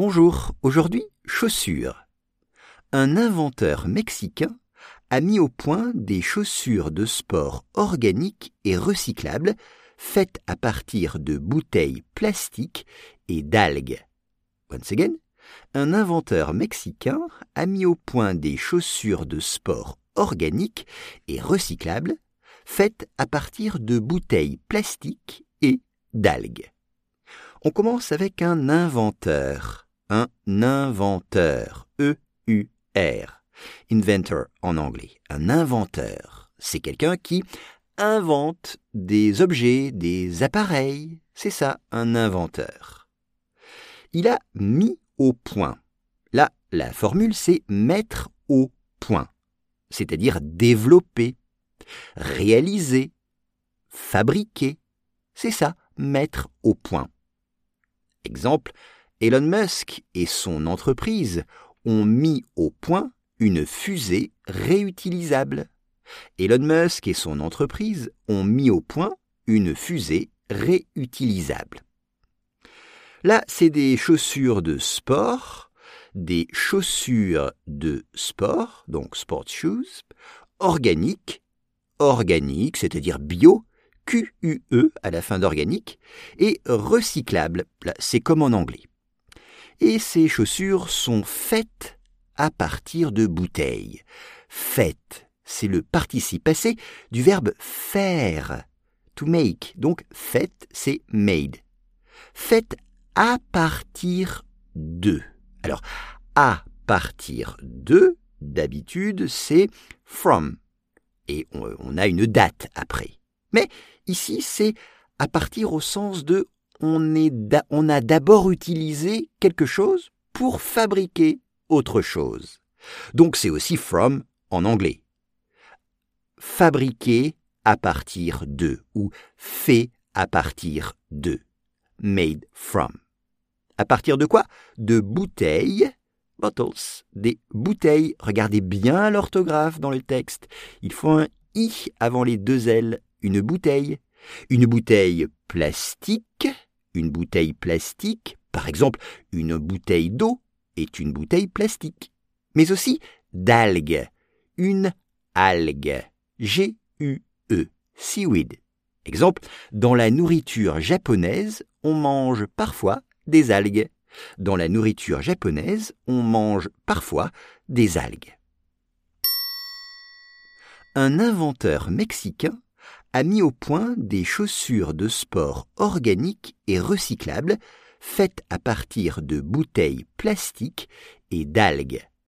Bonjour, aujourd'hui chaussures. Un inventeur mexicain a mis au point des chaussures de sport organiques et recyclables faites à partir de bouteilles plastiques et d'algues. Once again, un inventeur mexicain a mis au point des chaussures de sport organiques et recyclables faites à partir de bouteilles plastiques et d'algues. On commence avec un inventeur un inventeur. E-U-R. Inventor en anglais. Un inventeur. C'est quelqu'un qui invente des objets, des appareils. C'est ça, un inventeur. Il a mis au point. Là, la formule, c'est mettre au point. C'est-à-dire développer, réaliser, fabriquer. C'est ça, mettre au point. Exemple, Elon Musk et son entreprise ont mis au point une fusée réutilisable. Elon Musk et son entreprise ont mis au point une fusée réutilisable. Là, c'est des chaussures de sport, des chaussures de sport, donc sport shoes, organiques, organiques, c'est-à-dire bio, Q-U-E à la fin d'organique, et recyclables, c'est comme en anglais et ces chaussures sont faites à partir de bouteilles. Faites, c'est le participe passé du verbe faire, to make. Donc faites, c'est made. Faites à partir de. Alors, à partir de, d'habitude, c'est from. Et on, on a une date après. Mais ici, c'est à partir au sens de on, a d'abord utilisé quelque chose pour fabriquer autre chose. Donc c'est aussi from en anglais. Fabriquer à partir de ou fait à partir de. Made from. À partir de quoi? De bouteilles, bottles, des bouteilles. Regardez bien l'orthographe dans le texte. Il faut un i avant les deux L. Une bouteille. Une bouteille plastique une bouteille plastique, par exemple une bouteille d'eau, est une bouteille plastique. Mais aussi d'algues, une algue, G-U-E, seaweed. Exemple, dans la nourriture japonaise, on mange parfois des algues. Dans la nourriture japonaise, on mange parfois des algues. Un inventeur mexicain a mis au point des chaussures de sport organiques et recyclables faites à partir de bouteilles plastiques et d'algues.